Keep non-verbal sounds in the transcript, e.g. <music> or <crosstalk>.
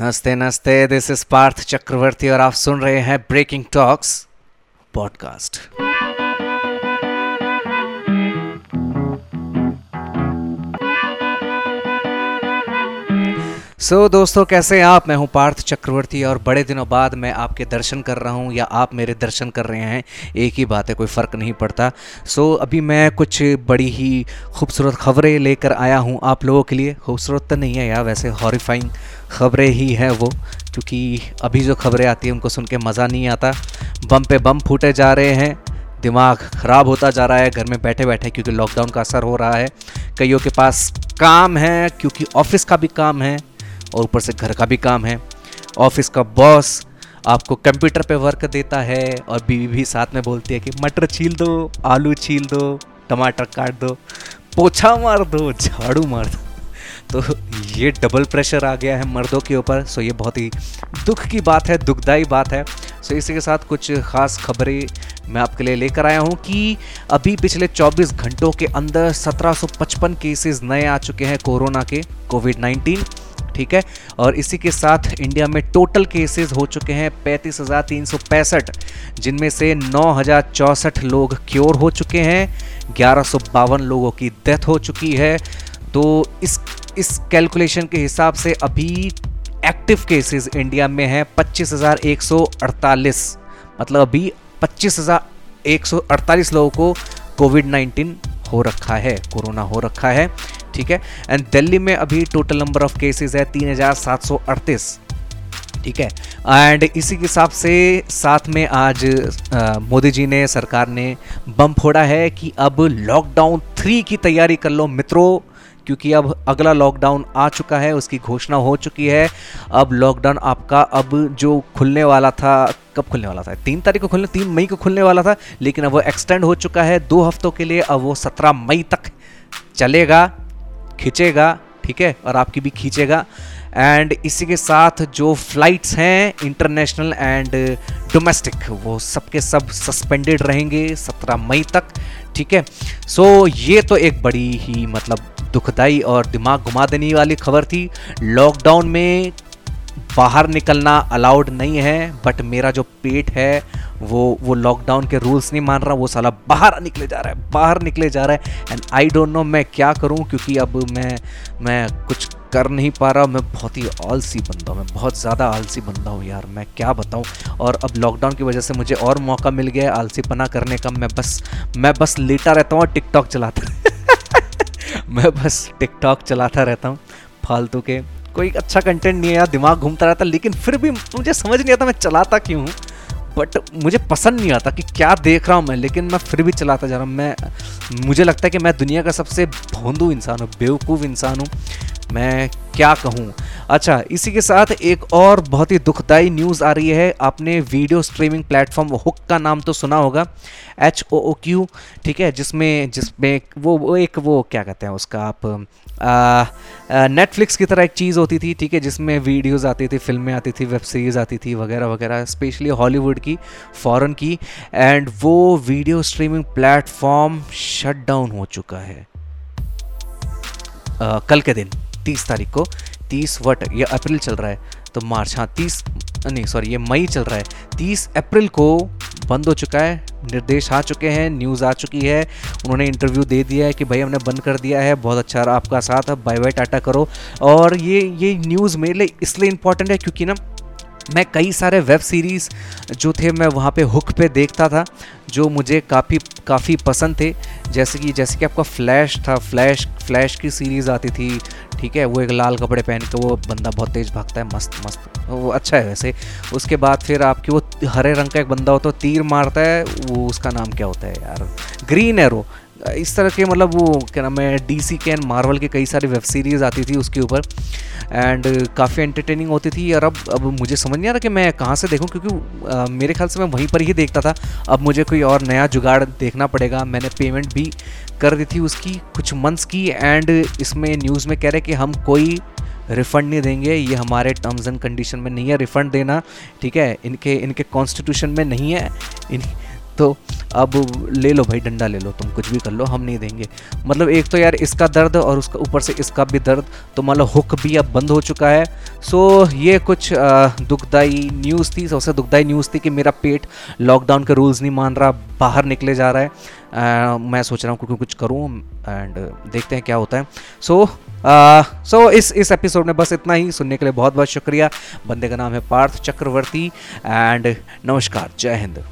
नमस्ते नमस्ते this is Partha चक्रवर्ती और आप सुन रहे हैं Breaking Talks podcast so so, दोस्तों कैसे हैं आप? मैं हूँ पार्थ चक्रवर्ती और बड़े दिनों बाद मैं आपके दर्शन कर रहा हूँ या आप मेरे दर्शन कर रहे हैं एक ही बात है कोई फ़र्क नहीं पड़ता। सो so, अभी मैं कुछ बड़ी ही खूबसूरत खबरें लेकर आया हूँ आप लोगों के लिए। खूबसूरत तो नहीं है यार वैसे हॉरीफाइंग खबरें ही हैं वो क्योंकि अभी जो खबरें आती हैं उनको सुन के मज़ा नहीं आता। बम पे बम फूटे जा रहे हैं दिमाग ख़राब होता जा रहा है घर में बैठे बैठे क्योंकि लॉकडाउन का असर हो रहा है। कईयों के पास काम है क्योंकि ऑफ़िस का भी काम है। और ऊपर से घर का भी काम है। ऑफ़िस का बॉस आपको कंप्यूटर पे वर्क देता है और बीवी भी साथ में बोलती है कि, मटर छील दो, आलू छील दो, टमाटर काट दो, पोछा मार दो, झाड़ू मार दो। तो ये डबल प्रेशर आ गया है मर्दों के ऊपर। सो ये बहुत ही दुख की बात है, दुखदाई बात है। सो इसी के साथ कुछ ख़ास खबरें मैं आपके लिए लेकर आया हूँ कि अभी पिछले 24 घंटों के अंदर 1755 केसेस नए आ चुके हैं कोरोना के कोविड 19 ठीक है? और इसी के साथ इंडिया में टोटल केसेस हो चुके हैं पैंतीस जिनमें से नौ हज़ार चौंसठ लोग क्योर हो चुके हैं, ग्यारह लोगों की डेथ हो चुकी है। तो इस इस कैलकुलेशन के हिसाब से अभी एक्टिव केसेस इंडिया में हैं पच्चीस हज़ार एक सौ अड़तालीस मतलब अभी पच्चीस हज़ार एक सौ अड़तालीस लोगों को कोविड नाइन्टीन हो रखा है, कोरोना हो रखा है। ठीक है? एंड दिल्ली में अभी टोटल नंबर ऑफ़ केसेस है तीन हज़ार सात सौ अड़तीस। ठीक है? एंड इसी के हिसाब से साथ में आज मोदी जी ने, सरकार ने बम फोड़ा है कि अब लॉकडाउन थ्री की तैयारी कर लो मित्रों, क्योंकि अब अगला लॉकडाउन आ चुका है, उसकी घोषणा हो चुकी है। अब लॉकडाउन आपका अब जो खुलने वाला था, कब खुलने वाला था? तीन तारीख को खुलने, तीन मई को खुलने वाला था, लेकिन अब वो एक्सटेंड हो चुका है दो हफ्तों के लिए, अब वो सत्रह मई तक चलेगा। खींचेगा ठीक है और आपकी भी खींचेगा। एंड इसी के साथ जो फ्लाइट्स हैं इंटरनेशनल एंड डोमेस्टिक वो सब के सब सस्पेंडेड रहेंगे 17 मई तक ठीक है। सो so, ये तो एक बड़ी ही मतलब दुखदाई और दिमाग घुमा देने वाली खबर थी। लॉकडाउन में बाहर निकलना अलाउड नहीं है बट मेरा जो पेट है, वो वो लॉकडाउन के रूल्स नहीं मान रहा, वो साला बाहर निकले जा रहा है, बाहर निकले जा रहा है एंड आई डोंट नो मैं क्या करूँ, क्योंकि अब मैं मैं कुछ कर नहीं पा रहा, मैं बहुत ही आलसी बंदा हूँ, मैं बहुत ज़्यादा आलसी बंदा हूँ यार, मैं क्या बताऊँ, और अब लॉकडाउन की वजह से मुझे और मौका मिल गया है आलसी पना करने का, मैं बस मैं बस लेटा रहता हूँ और टिकटॉक चलाता <laughs> मैं बस टिकटॉक चलाता रहता हूँ, फालतू के कोई अच्छा कंटेंट नहीं है दिमाग घूमता रहता लेकिन फिर भी मुझे समझ नहीं आता मैं चलाता क्यों हूँ। बट मुझे पसंद नहीं आता कि क्या देख रहा हूँ मैं, लेकिन मैं फिर भी चलाता जा रहा हूँ। मैं, मुझे लगता है कि मैं दुनिया का सबसे भोंदू इंसान हूँ, बेवकूफ़ इंसान हूँ। मैं क्या कहूँ? अच्छा इसी के साथ एक और बहुत ही दुखदाई न्यूज़ आ रही है। आपने वीडियो स्ट्रीमिंग प्लेटफॉर्म हुक का नाम तो सुना होगा एच ओ ओ क्यू ठीक है जिसमें जिसमें वो वो एक वो क्या कहते हैं उसका आप नेटफ्लिक्स की तरह एक चीज़ होती थी ठीक है जिसमें वीडियोज़ आती थी फ़िल्में आती थी वेब सीरीज़ आती थी वगैरह वगैरह स्पेशली हॉलीवुड की फ़ॉरन की एंड वो video streaming platform shut down हो चुका है। आ, कल के दिन तीस तारीख को। तीस वट, ये अप्रैल चल रहा है तो मार्च हाँ तीस, नहीं सॉरी ये मई चल रहा है। तीस अप्रैल को बंद हो चुका है, निर्देश आ चुके हैं न्यूज़ आ चुकी है। उन्होंने इंटरव्यू दे दिया है कि भाई हमने बंद कर दिया है, बहुत अच्छा रहा आपका साथ, अब बाय बाय टाटा करो। और ये ये न्यूज़ मेरे लिए इसलिए इंपॉर्टेंट है क्योंकि ना मैं कई सारे वेब सीरीज़ जो थे मैं वहाँ पे हुक पे देखता था, जो मुझे काफ़ी काफ़ी पसंद थे। जैसे कि जैसे कि आपका फ्लैश था फ्लैश फ्लैश की सीरीज़ आती थी, ठीक है, वो एक लाल कपड़े पहन के वो बंदा बहुत तेज़ भागता है, मस्त मस्त, वो अच्छा है वैसे। उसके बाद फिर आपकी वो हरे रंग का एक बंदा होता है तीर मारता है, वो उसका नाम क्या होता है यार? ग्रीन एरो इस तरह के मतलब वो क्या नाम है डी सी के एंड मार्वल के कई सारी वेब सीरीज़ आती थी उसके ऊपर। एंड काफ़ी एंटरटेनिंग होती थी। और अब अब मुझे समझ नहीं आ रहा कि मैं कहाँ से देखूँ क्योंकि आ, मेरे ख्याल से मैं वहीं पर ही देखता था। अब मुझे कोई और नया जुगाड़ देखना पड़ेगा। मैंने पेमेंट भी कर दी थी उसकी कुछ मंथ्स की। एंड इसमें न्यूज़ में कह रहे कि हम कोई रिफ़ंड नहीं देंगे। ये हमारे टर्म्स एंड कंडीशन में नहीं है। रिफ़ंड देना ठीक है इनके इनके कॉन्स्टिट्यूशन में नहीं है। इन तो अब ले लो भाई डंडा ले लो तुम कुछ भी कर लो हम नहीं देंगे। मतलब एक तो यार इसका दर्द और उसका ऊपर से इसका भी दर्द तो मतलब हुक भी अब बंद हो चुका है। सो ये कुछ दुखदाई न्यूज़ थी सबसे दुखदाई न्यूज़ थी कि मेरा पेट लॉकडाउन के रूल्स नहीं मान रहा बाहर निकले जा रहा है। आ, मैं सोच रहा हूँ क्योंकि कुछ करूँ एंड देखते हैं क्या होता है। सो so, सो uh, so इस इस एपिसोड में बस इतना ही। सुनने के लिए बहुत बहुत शुक्रिया। बंदे का नाम है पार्थ चक्रवर्ती एंड नमस्कार जय हिंद।